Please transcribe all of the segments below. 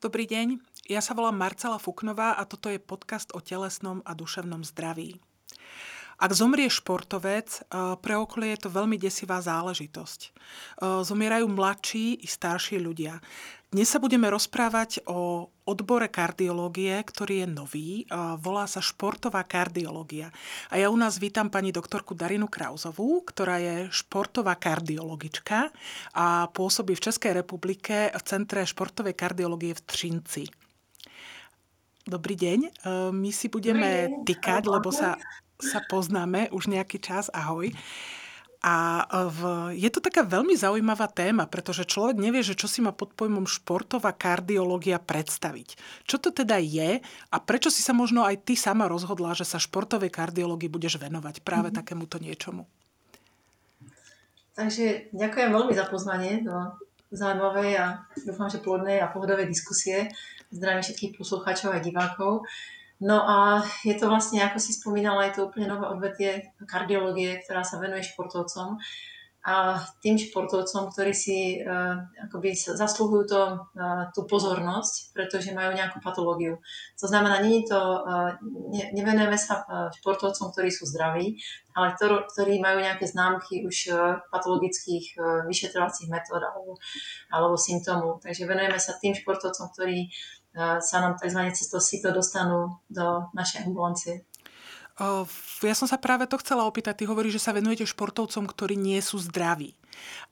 Dobrý deň, ja sa volám Marcela Fuknová a toto je podcast o telesnom a duševnom zdraví. Ak zomrie športovec, eh, pre okolie je to veľmi desivá záležitosť. Eh, zomierajú mladší i starší ľudia. Dnes sa budeme rozprávať o odbore kardiológie, ktorý je nový. Volá sa športová kardiológia. A ja u nás vítam pani doktorku Darinu Krauzovú, ktorá je športová kardiologička a pôsobí v Českej republike v Centre športovej kardiológie v Třinci. Dobrý deň. My si budeme tykať, lebo sa, sa poznáme už nejaký čas. Ahoj. A e, v, je to taká veľmi zaujímavá téma, pretože človek nevie, že čo si má pod pojmom športová kardiológia predstaviť. Čo to teda je a prečo si sa možno aj ty sama rozhodla, že sa športovej kardiológii budeš venovať práve mm-hmm. takémuto niečomu? Takže ďakujem veľmi za pozvanie do zaujímavej a dúfam, že plodnej a pohodovej diskusie. Zdravím všetkých poslucháčov a divákov. No a je to vlastne, ako si spomínala, je to úplne nové odvetie kardiológie, ktorá sa venuje športovcom a tým športovcom, ktorí si uh, akoby zaslúhujú to, uh, tú pozornosť, pretože majú nejakú patológiu. To znamená, nie to, uh, ne, nevenujeme sa uh, športovcom, ktorí sú zdraví, ale ktor- ktorí majú nejaké známky už uh, patologických uh, vyšetrovacích metód alebo, alebo symptómov. Takže venujeme sa tým športovcom, ktorí sa nám tzv. cez to sito dostanú do našej ambulancie. Ja som sa práve to chcela opýtať. Ty hovoríš, že sa venujete športovcom, ktorí nie sú zdraví.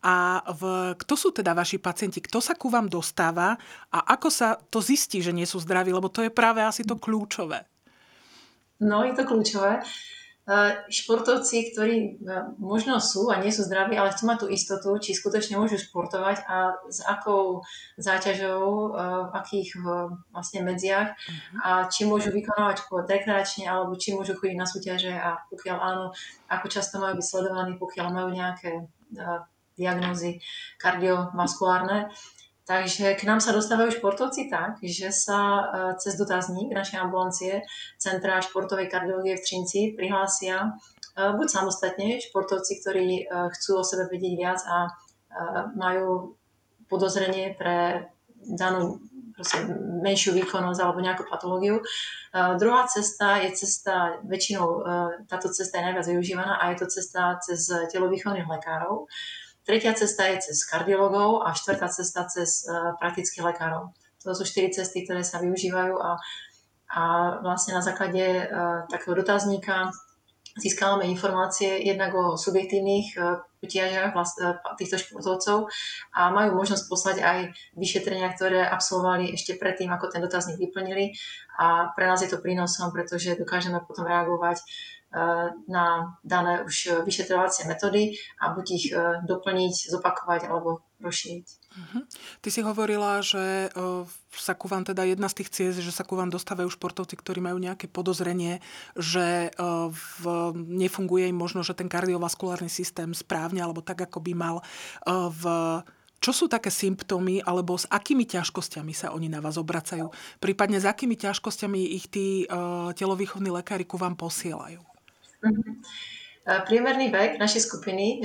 A v, kto sú teda vaši pacienti? Kto sa ku vám dostáva a ako sa to zistí, že nie sú zdraví? Lebo to je práve asi to kľúčové. No, je to kľúčové. Eh, športovci, ktorí eh, možno sú a nie sú zdraví, ale chcú mať tú istotu, či skutočne môžu športovať a s akou záťažou, eh, v akých vlastne medziach uh-huh. a či môžu vykonávať šport rekreačne alebo či môžu chodiť na súťaže a pokiaľ áno, ako často majú byť sledovaní, pokiaľ majú nejaké diagnózy kardiovaskulárne. Takže k nám sa dostávajú športovci tak, že sa e, cez dotazník našej ambulancie Centra športovej kardiológie v Třinci prihlásia e, buď samostatne športovci, ktorí e, chcú o sebe vedieť viac a majú podozrenie pre danú proste menšiu výkonnosť alebo nejakú patológiu. Druhá cesta je cesta, väčšinou táto cesta je najviac využívaná a je to cesta cez telovýchovných lekárov Tretia cesta je cez kardiologov a štvrtá cesta cez uh, praktických lekárov. To sú štyri cesty, ktoré sa využívajú a, a vlastne na základe uh, takého dotazníka získavame informácie jednak o subjektívnych uh, utiažiach vlast, uh, týchto športovcov a majú možnosť poslať aj vyšetrenia, ktoré absolvovali ešte predtým, ako ten dotazník vyplnili a pre nás je to prínosom, pretože dokážeme potom reagovať Eh, na dané už vyšetrovacie metódy a buď ich eh, doplniť, zopakovať alebo rozšíriť. Uh-huh. Ty si hovorila, že uh, sa ku vám teda jedna z tých ciest, že sa ku vám dostávajú športovci, ktorí majú nejaké podozrenie, že v, nefunguje im možno, že ten kardiovaskulárny systém správne alebo tak, ako by mal. V, čo sú také symptómy, alebo s akými ťažkosťami sa oni na vás obracajú? Prípadne s akými ťažkosťami ich tí uh, telovýchovní lekári ku vám posielajú? Mhm. Priemerný vek našej skupiny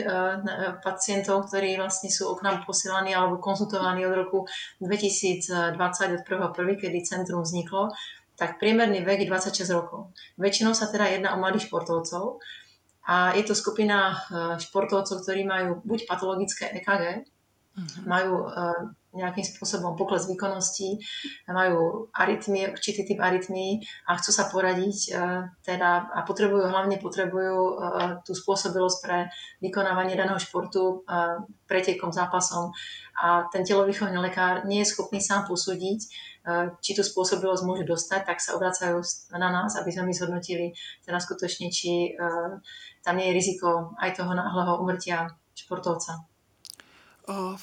pacientov, ktorí vlastne sú k nám posielaní alebo konzultovaní od roku 2020, od 1.1., kedy centrum vzniklo, tak priemerný vek je 26 rokov. Väčšinou sa teda jedná o mladých športovcov a je to skupina športovcov, ktorí majú buď patologické EKG, uh-huh. majú nejakým spôsobom pokles výkonnosti, majú arytmie, určitý typ arytmí a chcú sa poradiť e, teda, a potrebujú, hlavne potrebujú e, tú spôsobilosť pre vykonávanie daného športu e, pretekom, zápasom. A ten telovýchovný lekár nie je schopný sám posúdiť, či tú spôsobilosť môžu dostať, tak sa obracajú na nás, aby sme my zhodnotili teda skutočne, či tam nie je riziko aj toho náhleho umrtia športovca. Uh,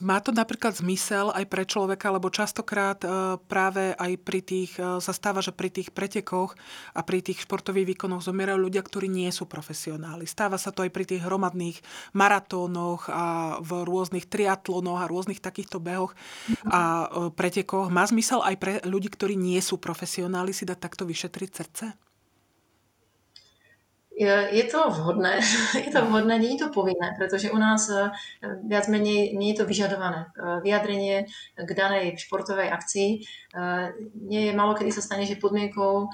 má to napríklad zmysel aj pre človeka, lebo častokrát e, práve aj pri tých, e, sa stáva, že pri tých pretekoch a pri tých športových výkonoch zomierajú ľudia, ktorí nie sú profesionáli. Stáva sa to aj pri tých hromadných maratónoch a v rôznych triatlonoch a rôznych takýchto behoch a e, pretekoch. Má zmysel aj pre ľudí, ktorí nie sú profesionáli si dať takto vyšetriť srdce? Je, to vhodné, je to vhodné, je to povinné, pretože u nás eh, viac menej nie je to vyžadované. Eh, vyjadrenie k danej športovej akcii eh, nie je malo, kedy sa stane, že podmienkou,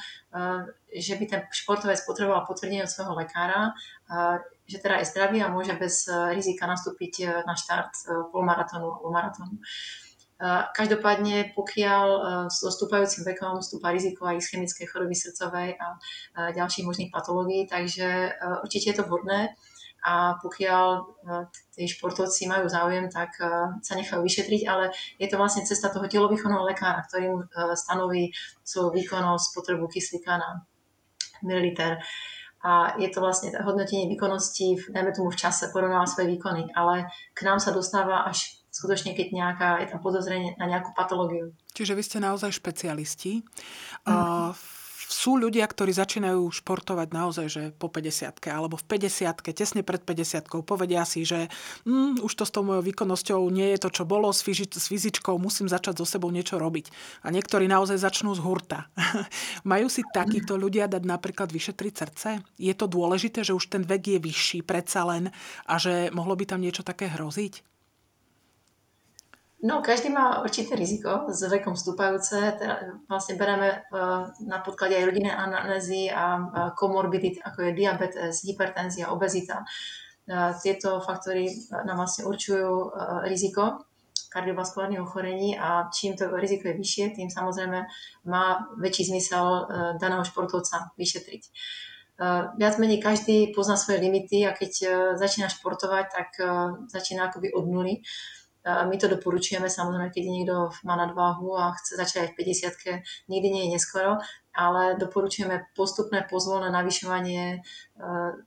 že by ten športovec potreboval potvrdenie od svojho lekára, že teda je zdravý a môže bez rizika nastúpiť na štart polmaratónu alebo maratónu. Každopádne, pokiaľ e, so stúpajúcim vekom stúpa riziko aj ischemickej choroby srdcovej a ďalších možných patológií, takže e, určite je to vhodné a pokiaľ e, tí športovci majú záujem, tak sa nechajú vyšetriť, ale je to vlastne cesta toho telovýchovného lekára, ktorý mu stanoví svoju výkonnosť, potrebu kyslíka na mililiter. A je to vlastne hodnotenie výkonnosti, dajme tomu v čase, porovnáva svoje výkony, ale k nám sa dostáva až skutočne, keď nejaká, je tam podozrenie na nejakú patológiu. Čiže vy ste naozaj špecialisti. Mm. Uh, sú ľudia, ktorí začínajú športovať naozaj, že po 50 alebo v 50 tesne pred 50 povedia si, že mm, už to s tou mojou výkonnosťou nie je to, čo bolo, s, fyži- s fyzičkou musím začať so sebou niečo robiť. A niektorí naozaj začnú z hurta. Majú si takíto ľudia dať napríklad vyšetriť srdce? Je to dôležité, že už ten vek je vyšší predsa len a že mohlo by tam niečo také hroziť? No, každý má určité riziko s vekom vstúpajúce. Teda vlastne bereme e, na podklade aj rodinné anamnézy a komorbidit, ako je diabetes, hypertenzia, obezita. E, tieto faktory nám vlastne určujú e, riziko kardiovaskulárnych ochorení a čím to riziko je vyššie, tým samozrejme má väčší zmysel daného športovca vyšetriť. Viac menej každý pozná svoje limity a keď začína športovať, tak začína akoby od nuly my to doporučujeme samozrejme, keď niekto má nadváhu a chce začať aj v 50 nikdy nie je neskoro, ale doporučujeme postupné pozvolné navyšovanie e,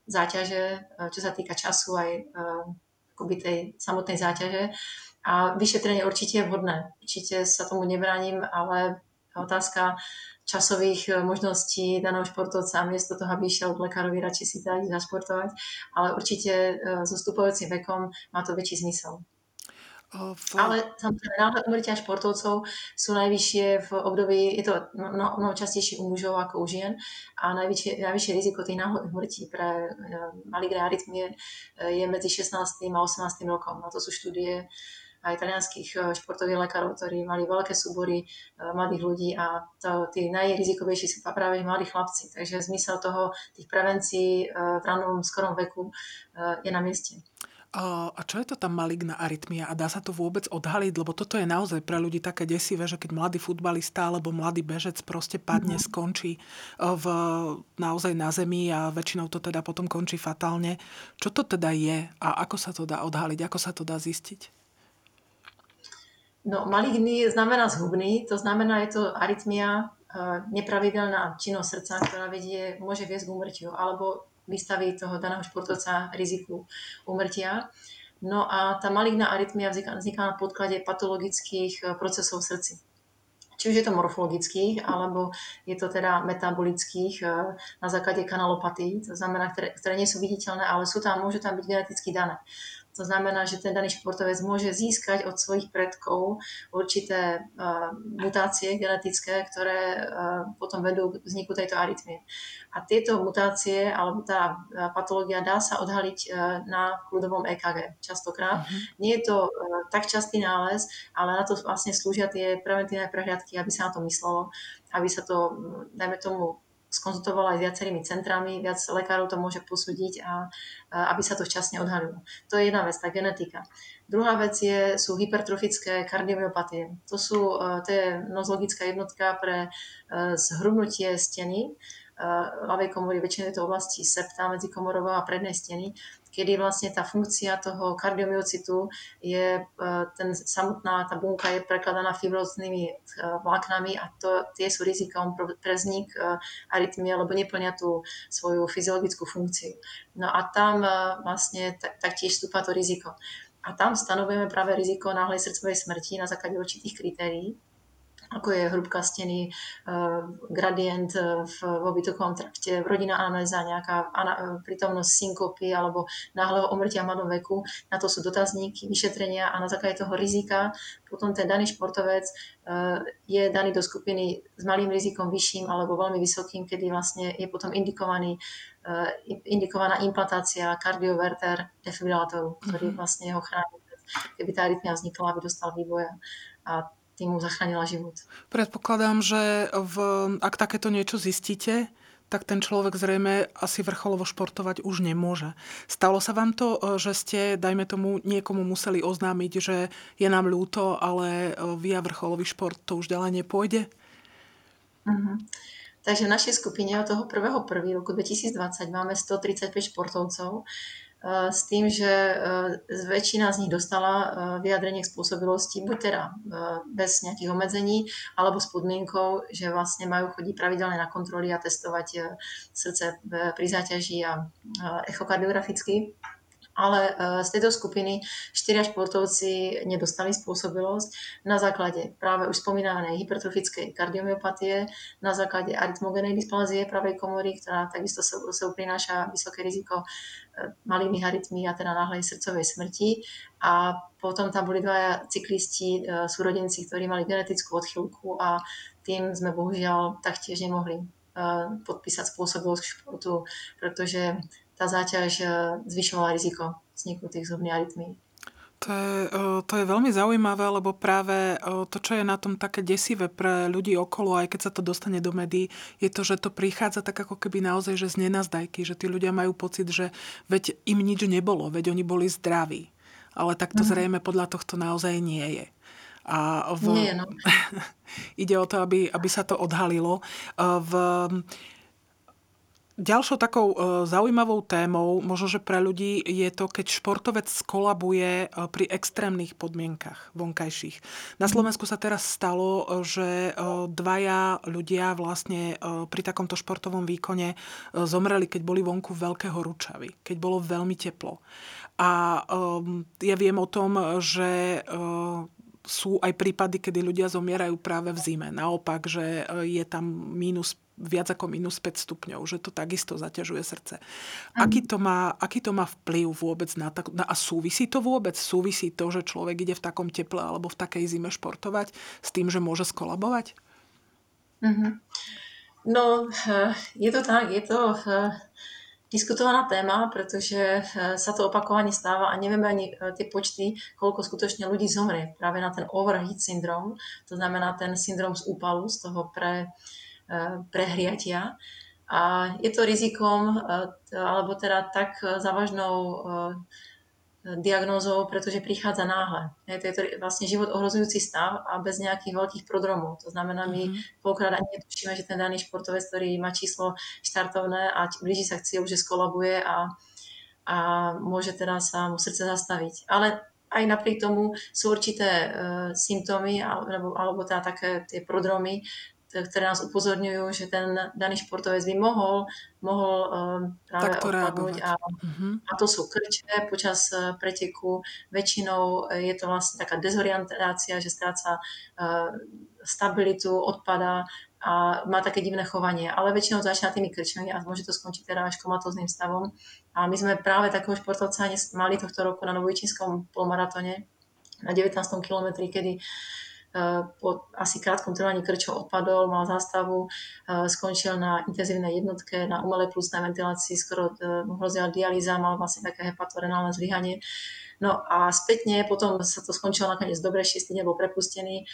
záťaže, e, čo sa týka času aj e, akoby tej samotnej záťaže. A vyšetrenie určite je vhodné. Určite sa tomu nebránim, ale otázka časových možností daného športovca, miesto toho, aby išiel k lekárovi, radšej si dať zašportovať, ale určite so stupujúcim vekom má to väčší zmysel. V... Ale samozrejme náhle umrtia športovcov sú najvyššie v období, je to mnoho, mnoho častejšie u mužov ako u žien a najvyššie, najvyššie riziko tých náhlych umrtí pre uh, maligné arytmie je medzi 16. a 18. rokom. A to sú štúdie aj italianských uh, športových lekárov, ktorí mali veľké súbory mladých ľudí a to, tí najrizikovejší sú práve mladí chlapci. Takže zmysel toho, tých prevencií v ranom skorom veku je na mieste. A čo je to tá maligná arytmia a dá sa to vôbec odhaliť? Lebo toto je naozaj pre ľudí také desivé, že keď mladý futbalista alebo mladý bežec proste padne, mm-hmm. skončí v, naozaj na zemi a väčšinou to teda potom končí fatálne. Čo to teda je a ako sa to dá odhaliť? Ako sa to dá zistiť? No, maligný znamená zhubný, to znamená, je to arytmia, nepravidelná činnosť srdca, ktorá vedie, môže viesť k úmrtiu, alebo vystaví toho daného športovca riziku umrtia. No a tá maligná arytmia vzniká, na podklade patologických eh, procesov v srdci. Či už je to morfologických, alebo je to teda metabolických eh, na základe kanalopatí, to znamená, ktoré, ktoré nie sú viditeľné, ale sú tam, môžu tam byť geneticky dané. To znamená, že ten daný športovec môže získať od svojich predkov určité uh, mutácie genetické, ktoré uh, potom vedú k vzniku tejto arytmie. A tieto mutácie alebo tá uh, patológia dá sa odhaliť na kľudovom EKG častokrát. Uh-huh. Nie je to tak častý nález, ale na to vlastne slúžia tie preventívne prehliadky, aby sa na to myslelo, aby sa to, dajme tomu, skonzultovala aj s viacerými centrami, viac lekárov to môže posúdiť a, a aby sa to včasne odhalilo. To je jedna vec, tá genetika. Druhá vec je, sú hypertrofické kardiomyopatie. To, sú, e, to je nozlogická jednotka pre e, zhrubnutie steny, e, ľavej komory, väčšinou je to oblasti septa medzi komorovou a prednej steny kedy vlastne tá funkcia toho kardiomyocitu je, e, ten samotná tá bunka je prekladaná fibroznými e, vláknami a to, tie sú rizikom pre vznik e, arytmie, lebo neplnia tú svoju fyziologickú funkciu. No a tam vlastne taktiež vstúpa to riziko. A tam stanovujeme práve riziko náhlej srdcovej smrti na základe určitých kritérií. Ako je hrubka steny, gradient v, v obytokovom trakte, rodina anamnéza, nejaká prítomnosť synkopy alebo náhleho omrtia v mladom veku. Na to sú dotazníky, vyšetrenia a na základe toho rizika potom ten daný športovec je daný do skupiny s malým rizikom vyšším alebo veľmi vysokým, kedy vlastne je potom indikovaný indikovaná implantácia kardioverter defibrilátoru, ktorý mhm. vlastne ho chráni, keby tá arytmia vznikla, aby dostal vývoja. A tým mu zachránila život. Predpokladám, že v, ak takéto niečo zistíte, tak ten človek zrejme asi vrcholovo športovať už nemôže. Stalo sa vám to, e, že ste, dajme tomu, niekomu museli oznámiť, že je nám ľúto, ale e, via vrcholový šport to už ďalej nepôjde? Uh-huh. Takže v našej skupine od toho 1.1. roku 2020 máme 135 športovcov, s tým, že väčšina z nich dostala vyjadrenie k spôsobilosti buď teda bez nejakých obmedzení, alebo s podmienkou, že vlastne majú chodiť pravidelne na kontroly a testovať srdce pri záťaži a echokardiograficky ale e, z tejto skupiny štyria športovci nedostali spôsobilosť na základe práve už spomínanej hypertrofickej kardiomyopatie, na základe arytmogenej dysplázie pravej komory, ktorá takisto sa prináša vysoké riziko e, malými arytmí a teda náhlej srdcovej smrti. A potom tam boli dvaja cyklisti, e, súrodenci, ktorí mali genetickú odchylku a tým sme bohužiaľ taktiež nemohli podpísať spôsobilosť k športu, pretože tá záťaž e, zvyšovala riziko vzniku tých zubných arytmí. To je, e, to je veľmi zaujímavé, lebo práve e, to, čo je na tom také desivé pre ľudí okolo, aj keď sa to dostane do médií, je to, že to prichádza tak ako keby naozaj, že z nenazdajky, že tí ľudia majú pocit, že veď im nič nebolo, veď oni boli zdraví. Ale tak to mm. zrejme podľa tohto naozaj nie je. A v... Nie, no. ide o to, aby, aby sa to odhalilo. V Ďalšou takou e, zaujímavou témou, možno že pre ľudí, je to, keď športovec skolabuje e, pri extrémnych podmienkach vonkajších. Na. Slovensku sa teraz stalo, že e, dvaja ľudia vlastne pri takomto športovom výkone zomreli, keď boli vonku veľké horúčavy, keď bolo veľmi teplo. A ja viem o tom, že sú aj prípady, kedy ľudia zomierajú práve v zime. Naopak, že je tam mínus viac ako minus 5 stupňov, že to takisto zaťažuje srdce. Aký to má, aký to má vplyv vôbec na, tak, na... A súvisí to vôbec? Súvisí to, že človek ide v takom teple alebo v takej zime športovať s tým, že môže skolabovať? Mm-hmm. No, eh, je to tak, je to eh, diskutovaná téma, pretože eh, sa to opakovane stáva a nevieme ani tie počty, koľko skutočne ľudí zomrie práve na ten overheat syndrom, to znamená ten syndrom z úpalu, z toho pre, prehriatia. A je to rizikom, e, alebo teda tak závažnou e, diagnózou, pretože prichádza náhle. Je to, je to vlastne život ohrozujúci stav a bez nejakých veľkých prodromov. To znamená, my mm-hmm. pokrát ani netušíme, že ten daný športovec, ktorý má číslo štartovné a blíži sa k cieľu, že skolabuje a, a môže teda sa mu srdce zastaviť. Ale aj napriek tomu sú určité uh, symptómy alebo, alebo teda také tie prodromy, ktoré nás upozorňujú, že ten daný športovec by mohol, mohol um, práve odpadnúť. A, uh-huh. a to sú krče počas uh, preteku. Väčšinou uh, je to vlastne taká dezorientácia, že stráca uh, stabilitu, odpada a má také divné chovanie. Ale väčšinou začína tými krčmi a môže to skončiť teda až komatóznym stavom. A my sme práve takého športovca mali tohto roku na Novojčínskom polmaratone na 19. kilometri, kedy po asi krátkom trvaní krčov odpadol, mal zástavu, skončil na intenzívnej jednotke, na umelej plusnej ventilácii, skoro e, hrozila dialýza, mal vlastne také hepatorenálne zlyhanie. No a spätne potom sa to skončilo nakoniec dobre, 6 bol prepustený e,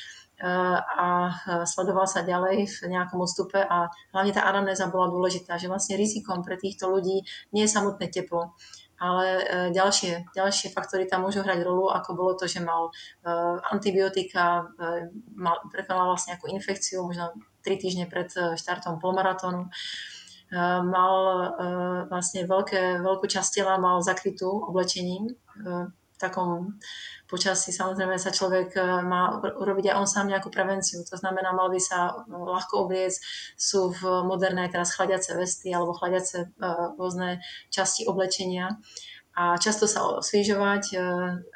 a sledoval sa ďalej v nejakom odstupe a hlavne tá anamnéza bola dôležitá, že vlastne rizikom pre týchto ľudí nie je samotné teplo, ale e, ďalšie, ďalšie faktory tam môžu hrať rolu, ako bolo to, že mal e, antibiotika, e, mal, prekonal vlastne nejakú infekciu, možno 3 týždne pred štartom polmaratónu. Mal vlastne veľké, veľkú časť tela mal zakrytú oblečením takom počasí samozrejme sa človek e, má urobiť aj on sám nejakú prevenciu. To znamená, mal by sa e, ľahko obliecť. Sú v modernej teraz chladiace vesty alebo chladiace e, rôzne časti oblečenia a často sa osviežovať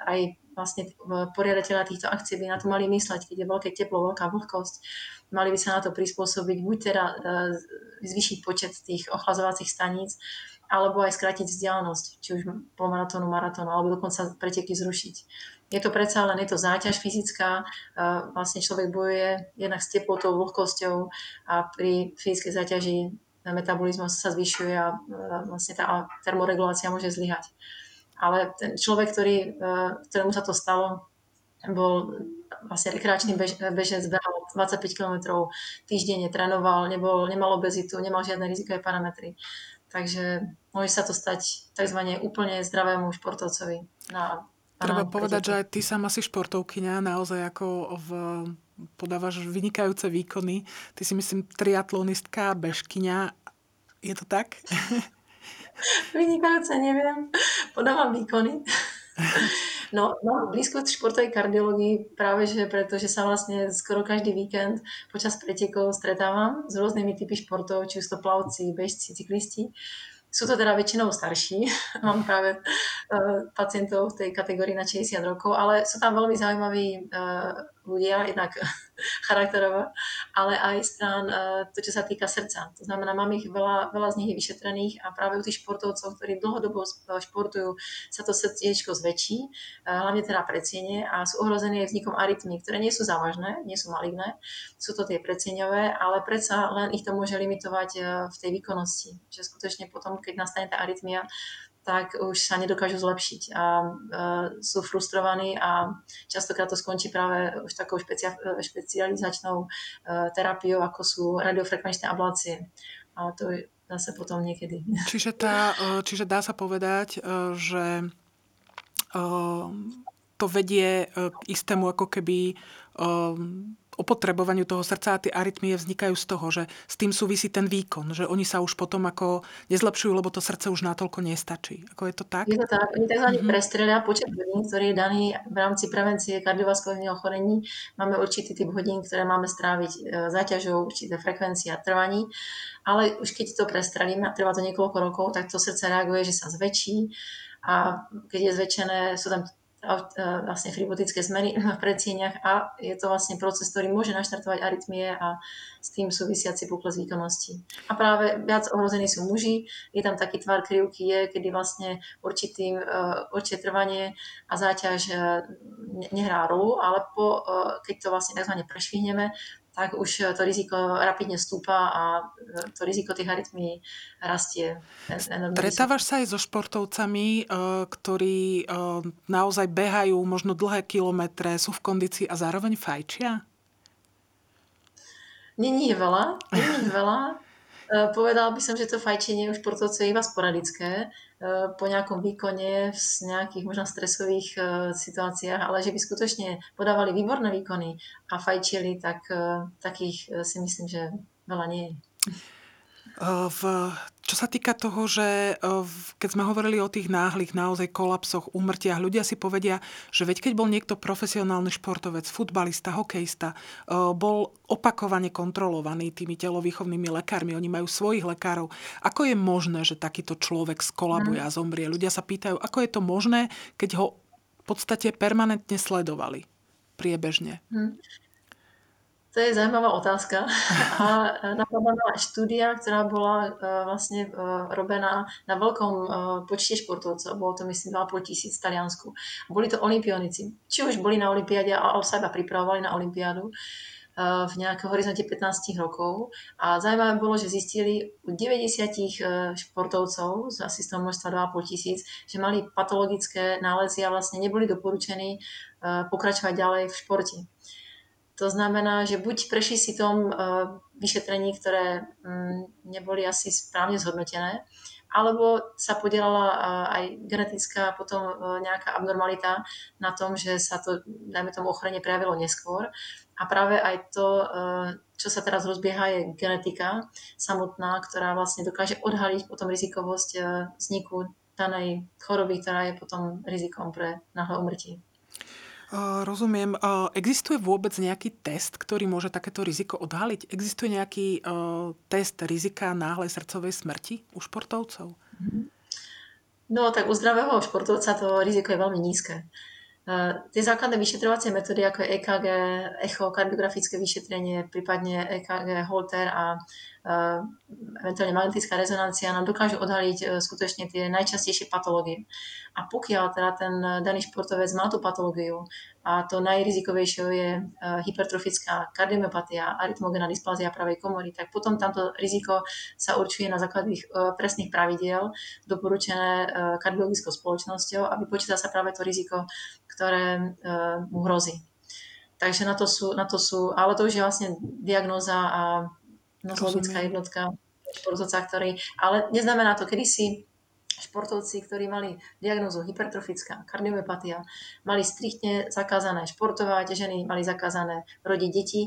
aj vlastne poriadateľa týchto akcií by na to mali mysleť, keď je veľké teplo, veľká vlhkosť, mali by sa na to prispôsobiť, buď teda zvýšiť počet tých ochlazovacích staníc, alebo aj skrátiť vzdialenosť, či už po maratónu, maratónu, alebo dokonca preteky zrušiť. Je to predsa len, je to záťaž fyzická, vlastne človek bojuje jednak s teplotou, vlhkosťou a pri fyzickej záťaži metabolizmus sa zvyšuje a vlastne tá termoregulácia môže zlyhať. Ale ten človek, ktorý, ktorému sa to stalo, bol vlastne rekreačný bež, bežec, behal 25 km týždenne, trénoval, nebol, nemal obezitu, nemal žiadne rizikové parametry. Takže môže sa to stať tzv. úplne zdravému športovcovi na Treba povedať, že aj ty sama si športovkyňa, naozaj ako v, podávaš vynikajúce výkony. Ty si myslím triatlonistka, bežkyňa. Je to tak? Vynikajúce, neviem. Podávam výkony. No, no blízko športovej kardiológii práve, že pretože sa vlastne skoro každý víkend počas pretekov stretávam s rôznymi typy športov, či už to plavci, bežci, cyklisti. Sú to teda väčšinou starší, mám práve uh, pacientov v tej kategórii na 60 rokov, ale sú tam veľmi zaujímaví uh, ľudia, jednak charakterovo, ale aj stran uh, to, čo sa týka srdca. To znamená, mám ich veľa, veľa z nich je vyšetrených a práve u tých športovcov, ktorí dlhodobo športujú, sa to srdiečko zväčší, uh, hlavne teda predsiene a sú ohrozené vznikom arytmí, ktoré nie sú závažné, nie sú maligné, sú to tie predsieňové, ale predsa len ich to môže limitovať v tej výkonnosti, že skutočne potom, keď nastane tá arytmia, tak už sa nedokážu zlepšiť a uh, sú frustrovaní a častokrát to skončí práve už takou špecia, špecializačnou uh, terapiou, ako sú radiofrekvenčné ablácie. Ale to je zase potom niekedy. Čiže, tá, čiže dá sa povedať, že to vedie k istému ako keby opotrebovaniu toho srdca a tie arytmie vznikajú z toho, že s tým súvisí ten výkon, že oni sa už potom ako nezlepšujú, lebo to srdce už natoľko nestačí. Ako je to tak? Je to tak. Oni tzv. Mm-hmm. prestrelia počet hodín, ktorý je daný v rámci prevencie kardiovaskulárnych ochorení. Máme určitý typ hodín, ktoré máme stráviť e, záťažou, určité frekvencia trvaní. Ale už keď to prestrelíme a trvá to niekoľko rokov, tak to srdce reaguje, že sa zväčší a keď je zväčšené, sú tam vlastne fribotické zmeny v predsieniach a je to vlastne proces, ktorý môže naštartovať arytmie a s tým súvisiaci pokles výkonnosti. A práve viac ohrození sú muži, je tam taký tvar krivky, je, kedy vlastne určitým, e, určité trvanie a záťaž e, nehrá rolu, ale po, e, keď to vlastne tzv. prešvihneme, tak už to riziko rapidne stúpa a to riziko tých arytmí rastie. Stretávaš sa aj so športovcami, eh, ktorí eh, naozaj behajú možno dlhé kilometre, sú v kondícii a zároveň fajčia? Není ich veľa, není ich veľa. Eh, povedala by som, že to fajčenie u športovcov je iba sporadické. Eh, po nejakom výkone v nejakých možno stresových eh, situáciách, ale že by skutočne podávali výborné výkony a fajčili, tak takých si myslím, že veľa nie je. V, čo sa týka toho, že keď sme hovorili o tých náhlych naozaj kolapsoch, úmrtiach, ľudia si povedia, že veď keď bol niekto profesionálny športovec, futbalista, hokejista, bol opakovane kontrolovaný tými telovýchovnými lekármi, oni majú svojich lekárov. Ako je možné, že takýto človek skolabuje a zomrie? Ľudia sa pýtajú, ako je to možné, keď ho v podstate permanentne sledovali priebežne. To je zaujímavá otázka. A napadla ma štúdia, ktorá bola uh, vlastne robená na veľkom uh, počte športovcov. Bolo to myslím 2,5 tisíc v Taliansku. Boli to olimpionici. Či už boli na olimpiáde, sa iba pripravovali na olimpiádu v nejakom horizonte 15 rokov. A zaujímavé bolo, že zistili u 90 športovcov z asi z toho množstva 2,5 tisíc, že mali patologické nálezy a vlastne neboli doporučení pokračovať ďalej v športe. To znamená, že buď prešli si tom uh, vyšetrení, ktoré um, neboli asi správne zhodnotené, alebo sa podielala uh, aj genetická potom uh, nejaká abnormalita na tom, že sa to, dajme tomu, ochorenie prejavilo neskôr. A práve aj to, čo sa teraz rozbieha, je genetika samotná, ktorá vlastne dokáže odhaliť potom rizikovosť vzniku danej choroby, ktorá je potom rizikom pre náhle umrtie. Rozumiem. Existuje vôbec nejaký test, ktorý môže takéto riziko odhaliť? Existuje nejaký test rizika náhlej srdcovej smrti u športovcov? No tak u zdravého športovca to riziko je veľmi nízke. Tie základné vyšetrovacie metódy, ako je EKG, echokardiografické vyšetrenie, prípadne EKG, Holter a eventuálne magnetická rezonancia nám dokážu odhaliť e, skutočne tie najčastejšie patológie. A pokiaľ teda ten daný športovec má tú patológiu a to najrizikovejšie je e, hypertrofická kardiomyopatia, arytmogénna dysplázia pravej komory, tak potom tamto riziko sa určuje na základe e, presných pravidiel doporučené kardiologickou spoločnosťou a vypočíta sa práve to riziko, ktoré mu hrozí. Takže na to sú, na to sú ale to už je vlastne diagnóza a nosologická jednotka športovca, ktorý, ale neznamená to, kedy si športovci, ktorí mali diagnózu hypertrofická kardiomyopatia, mali striktne zakázané športovať, ženy mali zakázané rodiť deti,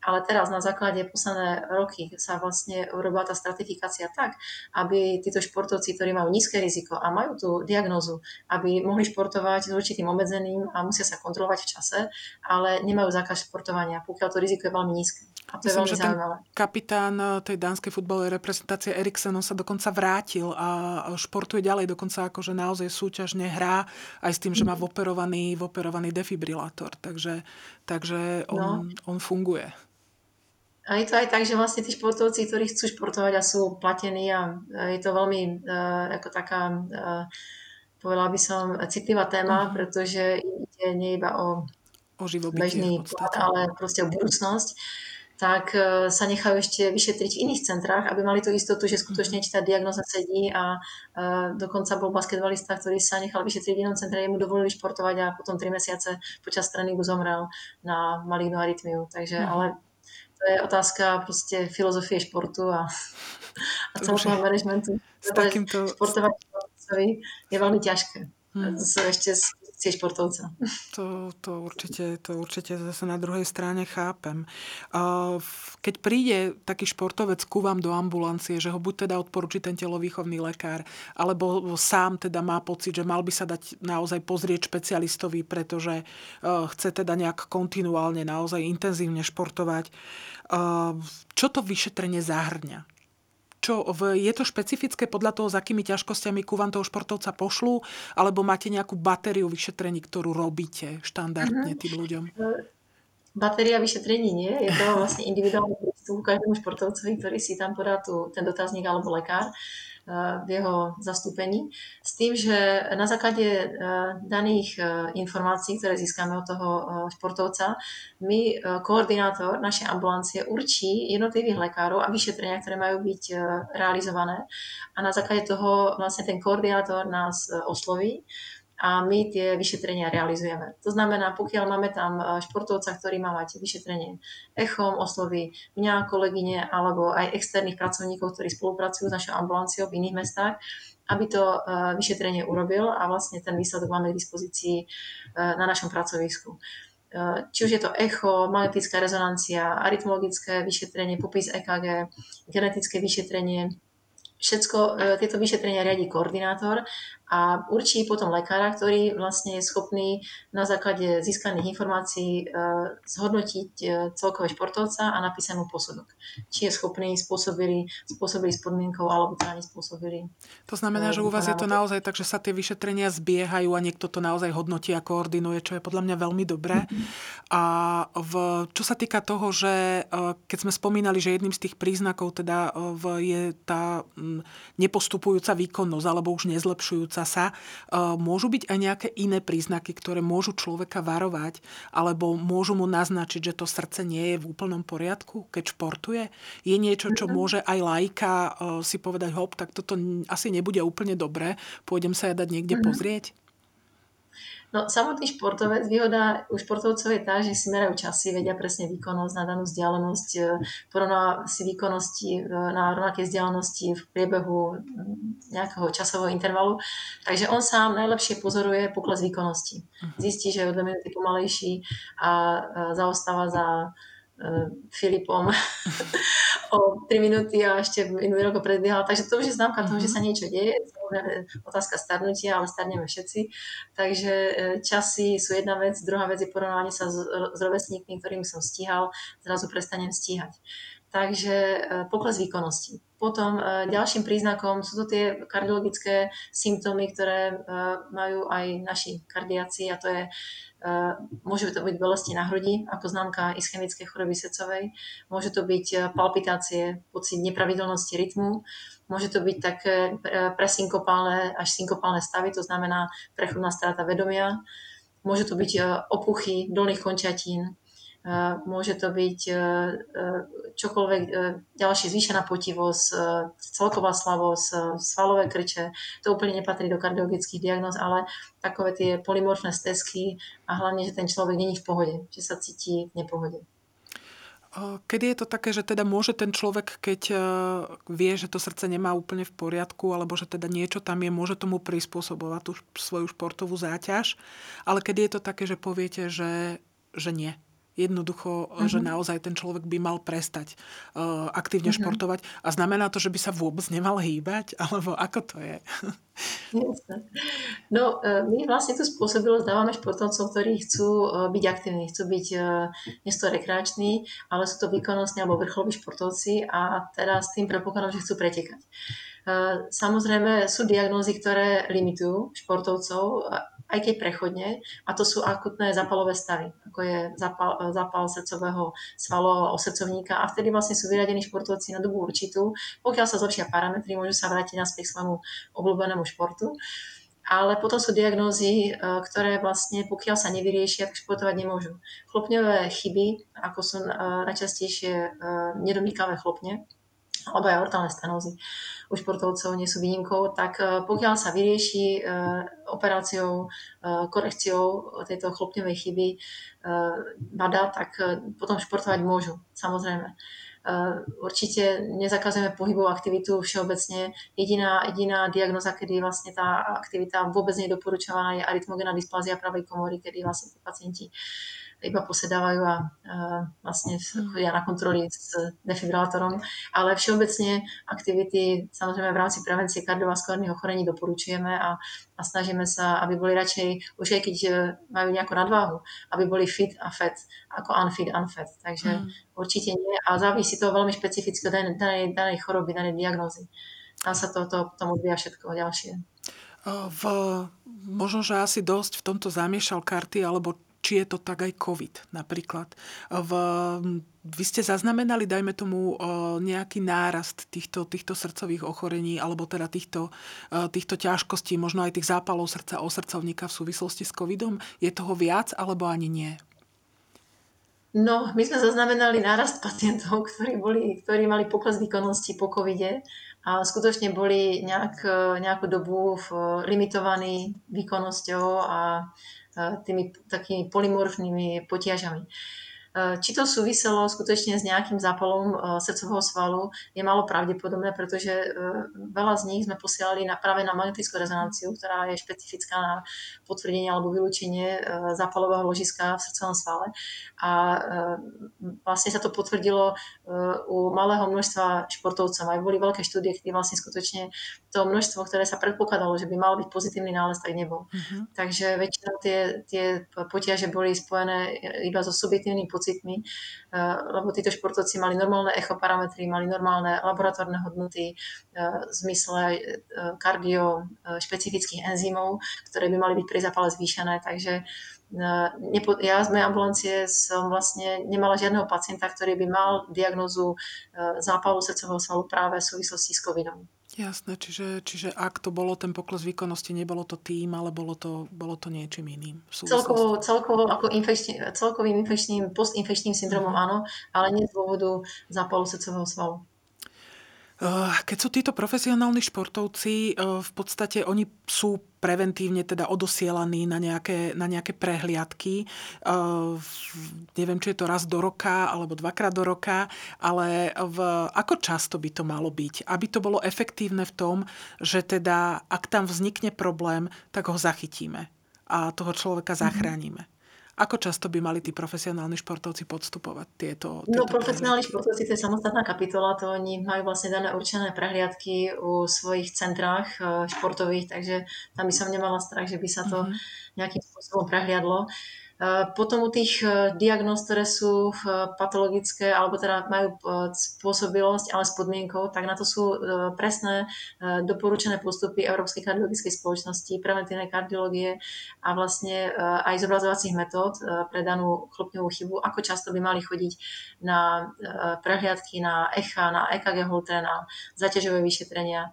ale teraz na základe posledné roky sa vlastne urobila tá stratifikácia tak, aby títo športovci, ktorí majú nízke riziko a majú tú diagnózu, aby mohli športovať s určitým obmedzeným a musia sa kontrolovať v čase, ale nemajú zákaz športovania, pokiaľ to riziko je veľmi nízke. A to Myslím, je veľmi že zaujímavé. Ten kapitán eh, tej dánskej futbalovej reprezentácie Eriksen sa dokonca vrátil a športuje ďalej, dokonca akože naozaj súťažne hrá aj s tým, že má voperovaný, voperovaný defibrilátor. Takže, takže on, no. on funguje. A je to aj tak, že vlastne tí športovci, ktorí chcú športovať a sú platení a je to veľmi uh, ako taká, uh, povedala by som, citlivá téma, mm. pretože ide nie iba o, o bežný plat, ale proste o budúcnosť. Uh, tak e, sa nechajú ešte vyšetriť v iných centrách, aby mali tú istotu, že skutočne či tá diagnoza sedí a uh, dokonca bol basketbalista, ktorý sa nechal vyšetriť v inom centre, jemu dovolili športovať a potom 3 mesiace počas tréningu zomrel na malignú arytmiu. Takže, mm. ale to je otázka proste filozofie športu a, a celého managementu. S takýmto... Športovať je veľmi ťažké. Hmm. Ešte pozície športovca. To, to, určite, to určite zase na druhej strane chápem. Keď príde taký športovec ku vám do ambulancie, že ho buď teda odporúči ten telovýchovný lekár, alebo sám teda má pocit, že mal by sa dať naozaj pozrieť špecialistovi, pretože chce teda nejak kontinuálne, naozaj intenzívne športovať. Čo to vyšetrenie zahrňa? Čo, je to špecifické podľa toho, s akými ťažkosťami ku vám toho športovca pošlú, alebo máte nejakú batériu vyšetrení, ktorú robíte štandardne tým ľuďom? Batéria vyšetrení nie, je to vlastne individuálny prístup každému športovcovi, ktorý si tam podá tu, ten dotazník alebo lekár v jeho zastúpení. S tým, že na základe e, daných e, informácií, ktoré získame od toho športovca, my, koordinátor našej ambulancie, určí jednotlivých lekárov a vyšetrenia, ktoré majú byť realizované. A na základe toho vlastne ten koordinátor nás osloví a my tie vyšetrenia realizujeme. To znamená, pokiaľ máme tam e, športovca, ktorý má mať vyšetrenie echom, osloví mňa, kolegyne alebo aj externých pracovníkov, ktorí spolupracujú s našou ambulanciou v iných mestách, aby to e, vyšetrenie urobil a vlastne ten výsledok máme k dispozícii e, na našom pracovisku či už je to echo, magnetická rezonancia, arytmologické vyšetrenie, popis EKG, genetické vyšetrenie, Všetko tieto vyšetrenia riadi koordinátor a určí potom lekára, ktorý vlastne je schopný na základe získaných informácií uh, zhodnotiť uh, celkové športovca a napísanú posudok. Či je schopný, spôsobili, spôsobili s podmienkou alebo teda nespôsobili. To znamená, uh, že u vás je to naozaj tak, že sa tie vyšetrenia zbiehajú a niekto to naozaj hodnotí a koordinuje, čo je podľa mňa veľmi dobré. A v, čo sa týka toho, že keď sme spomínali, že jedným z tých príznakov teda je tá nepostupujúca výkonnosť alebo už nezlepšujúca sa, e, môžu byť aj nejaké iné príznaky, ktoré môžu človeka varovať alebo môžu mu naznačiť, že to srdce nie je v úplnom poriadku, keď športuje? Je niečo, čo mhm. môže aj lajka e, si povedať, hop, tak toto asi nebude úplne dobré, pôjdem sa ja dať niekde mm-hmm. pozrieť? No samotný športovec, výhoda u športovcov je tá, že si merajú časy, vedia presne výkonnosť na danú vzdialenosť, e, porovná si výkonnosti e, na rovnaké vzdialenosti v priebehu nejakého časového intervalu. Takže on sám najlepšie pozoruje pokles výkonnosti. Mhm. Zistí, že je o dve minúty pomalejší a zaostáva za e, Filipom o 3 minúty a ešte minulý rok ho predbiehal. Takže to už je známka toho, že sa mhm. niečo deje. Otázka starnutia, ale starneme všetci. Takže e, časy sú jedna vec, druhá vec je porovnávanie sa s, s rovesníkmi, ktorým som stíhal, zrazu prestanem stíhať. takže pokles výkonnosti. Potom ďalším príznakom sú to tie kardiologické symptómy, ktoré majú aj naši kardiaci a to je Môže to byť bolesti na hrudi ako známka ischemickej choroby srdcovej, môže to byť palpitácie, pocit nepravidelnosti rytmu, môže to byť také presynkopálne až synkopálne stavy, to znamená prechodná strata vedomia, môže to byť opuchy dolných končatín, môže to byť e, e, čokoľvek e, ďalšie zvýšená potivosť, celková slavosť, svalové krče. To úplne nepatrí do kardiologických diagnóz, ale takové tie polymorfné stezky a hlavne, že ten človek není v pohode, že sa cíti v nepohode. Kedy je to také, že teda môže ten človek, keď vie, že to srdce nemá úplne v poriadku, alebo že teda niečo tam je, môže tomu prispôsobovať tú svoju športovú záťaž, ale kedy je to také, že poviete, že, že nie, Jednoducho, uh-huh. že naozaj ten človek by mal prestať uh, aktívne uh-huh. športovať. A znamená to, že by sa vôbec nemal hýbať? Alebo ako to je? No, e, my vlastne tú spôsobilosť dávame športovcom, ktorí chcú e, byť aktívni, chcú byť nie sú to rekreační, ale sú to výkonnostní alebo vrcholoví športovci a teraz tým predpokladom, že chcú pretekať. Samozrejme sú diagnózy, ktoré limitujú športovcov aj keď prechodne, a to sú akutné zápalové stavy, ako je zápal, zápal srdcového svalu a osrdcovníka a vtedy vlastne sú vyradení športovci na dobu určitú. Pokiaľ sa zlepšia parametry, môžu sa vrátiť naspäť k svojmu obľúbenému športu. Ale potom sú diagnózy, e, ktoré vlastne, pokiaľ sa nevyriešia, tak športovať nemôžu. Chlopňové chyby, ako sú e, najčastejšie e, nedomýkavé chlopne, aj ortálne stenózy u športovcov nie sú výnimkou, tak e, pokiaľ sa vyrieši e, operáciou, e, korekciou tejto chlopňovej chyby vada, tak potom športovať môžu, samozrejme. Určite nezakazujeme pohybovú aktivitu všeobecne. Jediná, jediná diagnoza, kedy vlastne tá aktivita vôbec nie je doporučovaná, je arytmogénna dysplázia pravej komory, kedy vlastne tí pacienti iba posedávajú a, a vlastne chodia na kontroly s defibrilátorom. Ale všeobecne aktivity samozrejme v rámci prevencie kardiovaskulárnych ochorení doporučujeme a, a snažíme sa, aby boli radšej, už aj keď e, majú nejakú nadváhu, aby boli fit a fat, ako unfit, unfat. Takže mm. určite nie. A závisí to veľmi špecificky od danej, danej, danej choroby, danej diagnózy. Tam sa to, to potom odvíja všetko ďalšie. V, možno, že asi dosť v tomto zamiešal karty, alebo či je to tak aj COVID napríklad. V, vy ste zaznamenali, dajme tomu, nejaký nárast týchto, týchto srdcových ochorení alebo teda týchto, týchto ťažkostí, možno aj tých zápalov srdca, osrdcovníka v súvislosti s COVIDom? Je toho viac alebo ani nie? No, my sme zaznamenali nárast pacientov, ktorí, boli, ktorí mali pokles výkonnosti po covide a skutočne boli nejak, nejakú dobu limitovaní výkonnosťou a tými takými polymorfnými potiažami. E, či to súviselo skutočne s nejakým zápalom e, srdcového svalu, je malo pravdepodobné, pretože e, veľa z nich sme posielali na, práve na magnetickú rezonanciu, ktorá je špecifická na potvrdenie alebo vylúčenie zápalového ložiska v srdcovom svale. A vlastne sa to potvrdilo u malého množstva športovcov. Aj boli veľké štúdie, kde vlastne skutočne to množstvo, ktoré sa predpokladalo, že by mal byť pozitívny nález, tak nebol. Uh-huh. Takže väčšinou tie, tie potiaže boli spojené iba so subjektívnym pocitmi, eh, lebo títo športovci mali normálne echoparametry, mali normálne laboratórne hodnoty eh, v zmysle eh, kardio špecifických enzymov, ktoré by mali byť pri zápale zvýšené. Takže ja z mojej ambulancie som vlastne nemala žiadneho pacienta, ktorý by mal diagnozu zápalu srdcového svalu práve v súvislosti s covidom. Jasné, čiže, čiže ak to bolo ten pokles výkonnosti, nebolo to tým, ale bolo to, bolo to niečím iným. Celkovo, celkovo ako infekčný, celkovým infekčným, postinfekčným syndromom áno, ale nie z dôvodu zápalu srdcového svalu. Eh, keď sú títo profesionálni športovci, eh, v podstate oni sú preventívne teda odosielaní na nejaké, na nejaké prehliadky. Eh, neviem, či je to raz do roka alebo dvakrát do roka, ale v, ako často by to malo byť? Aby to bolo efektívne v tom, že teda ak tam vznikne problém, tak ho zachytíme a toho človeka mhm. zachránime. Mm-hmm. Ako často by mali tí profesionálni športovci podstupovať tieto? tieto no profesionálni športovci to je samostatná kapitola, to oni majú vlastne dané určené prehliadky u svojich centrách e, športových, takže tam by som nemala strach, že by sa to mm-hmm. nejakým spôsobom prehliadlo. Potom u tých diagnóz, ktoré sú patologické alebo teda majú spôsobilosť, ale s podmienkou, tak na to sú presné doporučené postupy Európskej kardiologickej spoločnosti, preventívnej kardiológie a vlastne aj zobrazovacích metód pre danú chlopňovú chybu, ako často by mali chodiť na prehliadky, na ECHA, na EKG Holter, na zaťažové vyšetrenia.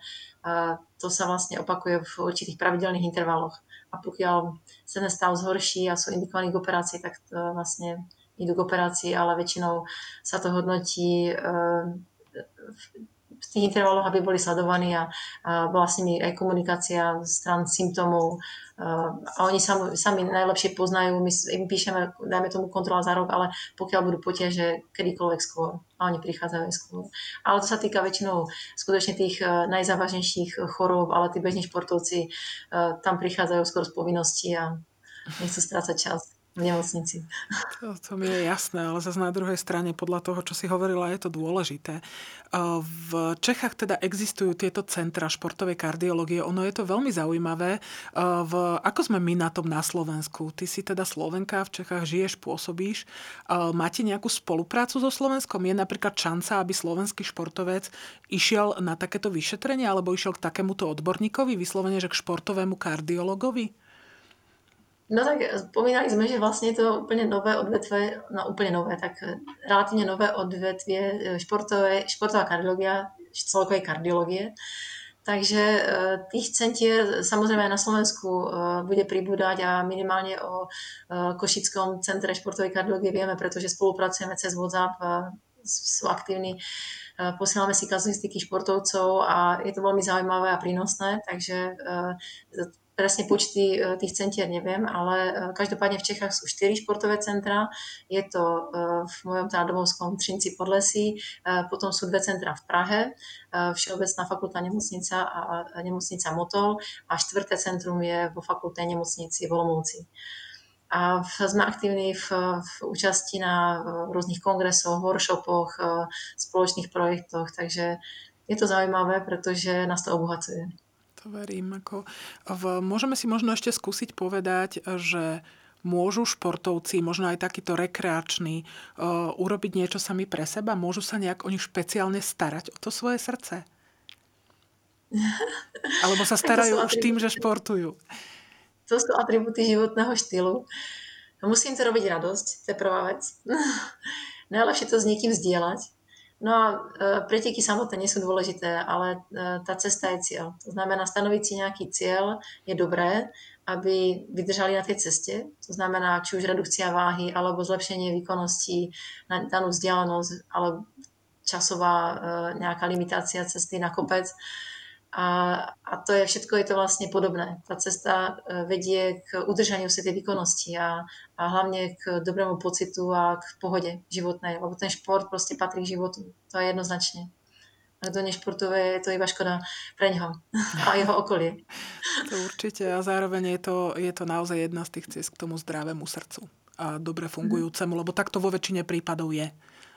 To sa vlastne opakuje v určitých pravidelných intervaloch a pokiaľ sa ten stav zhorší a sú indikovaní k operácii, tak to vlastne idú k operácii, ale väčšinou sa to hodnotí eh, v tých intervaloch, aby boli sledovaní a, a bola s nimi aj komunikácia stran symptómov. A oni sami, sami najlepšie poznajú, my im píšeme, dajme tomu kontrola za rok, ale pokiaľ budú potiaže, kedykoľvek skôr. A oni prichádzajú skôr. Ale to sa týka väčšinou skutočne tých e, najzávažnejších chorób, ale tí bežní športovci e, tam prichádzajú skôr z povinnosti a nechcú strácať čas nemocnici. To, to mi je jasné, ale zase na druhej strane podľa toho, čo si hovorila, je to dôležité. V Čechách teda existujú tieto centra športovej kardiológie. Ono je to veľmi zaujímavé. V, ako sme my na tom na Slovensku? Ty si teda Slovenka, v Čechách žiješ, pôsobíš. Máte nejakú spoluprácu so Slovenskom? Je napríklad šanca, aby slovenský športovec išiel na takéto vyšetrenie alebo išiel k takémuto odborníkovi, vyslovene, že k športovému kardiologovi? No tak spomínali sme, že je to úplne nové odvetvie, no úplne nové, tak relatívne nové odvetvie e, športové, športová kardiológia, celkovej kardiológie. Takže e, tých centier samozrejme aj na Slovensku e, bude pribúdať a minimálne o Košickom centre športovej kardiológie vieme, pretože spolupracujeme cez WhatsApp, sú aktívni, posielame si kazuistiky športovcov a je to veľmi zaujímavé a prínosné, takže presne počty e, tých centier neviem, ale e, každopádne v Čechách sú 4 športové centra. Je to e, v mojom teda domovskom Třinci pod lesí, potom sú dve centra v Prahe, Všeobecná fakultná nemocnica a nemocnica Motol a štvrté centrum je vo fakultnej nemocnici v Olomouci. A sme aktívni v, v účasti na rôznych kongresoch, workshopoch, spoločných projektoch, takže je to zaujímavé, pretože nás to obohacuje to verím. Ako v, môžeme si možno ešte skúsiť povedať, že môžu športovci, možno aj takýto rekreační, uh, urobiť niečo sami pre seba? Môžu sa nejak oni špeciálne starať o to svoje srdce? Alebo sa starajú už tým, že športujú? To sú atributy životného štýlu. Musím to robiť radosť, to je prvá vec. Najlepšie to s niekým zdieľať No a e, preteky samotné nie sú dôležité, ale e, tá cesta je cieľ. To znamená, stanoviť si nejaký cieľ je dobré, aby vydržali na tej ceste. To znamená, či už redukcia váhy, alebo zlepšenie výkonnosti na danú vzdialenosť, alebo časová e, nejaká limitácia cesty na kopec. A, a to je všetko, je to vlastne podobné. Tá cesta e, vedie k udržaniu si tej výkonnosti a, a hlavne k dobrému pocitu a k pohode životnej, lebo ten šport proste patrí k životu. To je jednoznačne. A kto nešportuje, je to iba škoda pre neho a jeho okolie. To určite a zároveň je to, je to naozaj jedna z tých ciest k tomu zdravému srdcu a dobre fungujúcemu, lebo takto vo väčšine prípadov je,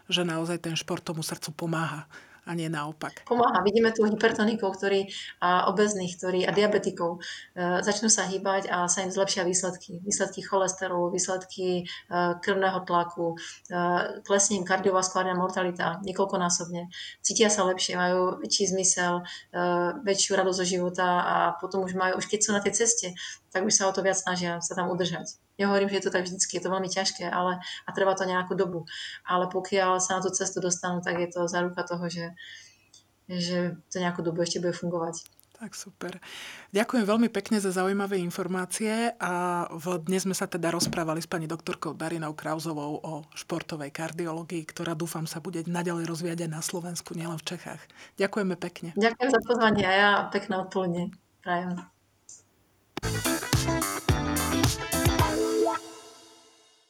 že naozaj ten šport tomu srdcu pomáha a nie naopak. Pomáha. Vidíme tu hypertonikov, ktorí, a obezných, ktorí, a diabetikov e, začnú sa hýbať a sa im zlepšia výsledky. Výsledky cholesterolu, výsledky e, krvného tlaku, e, klesne im kardiovaskulárna mortalita niekoľkonásobne. Cítia sa lepšie, majú väčší zmysel, e, väčšiu radosť zo života a potom už majú, už keď sú na tej ceste, tak už sa o to viac snažia sa tam udržať. Nehovorím, že je to tak vždycky, je to veľmi ťažké, ale a trvá to nejakú dobu. Ale pokiaľ sa na tú cestu dostanú, tak je to záruka toho, že, že to nejakú dobu ešte bude fungovať. Tak super. Ďakujem veľmi pekne za zaujímavé informácie a v, dnes sme sa teda rozprávali s pani doktorkou Darinou Krauzovou o športovej kardiológii, ktorá dúfam sa bude naďalej rozvíjať aj na Slovensku, nielen v Čechách. Ďakujeme pekne. Ďakujem za pozvanie a ja pekné odpoludne. Prajem.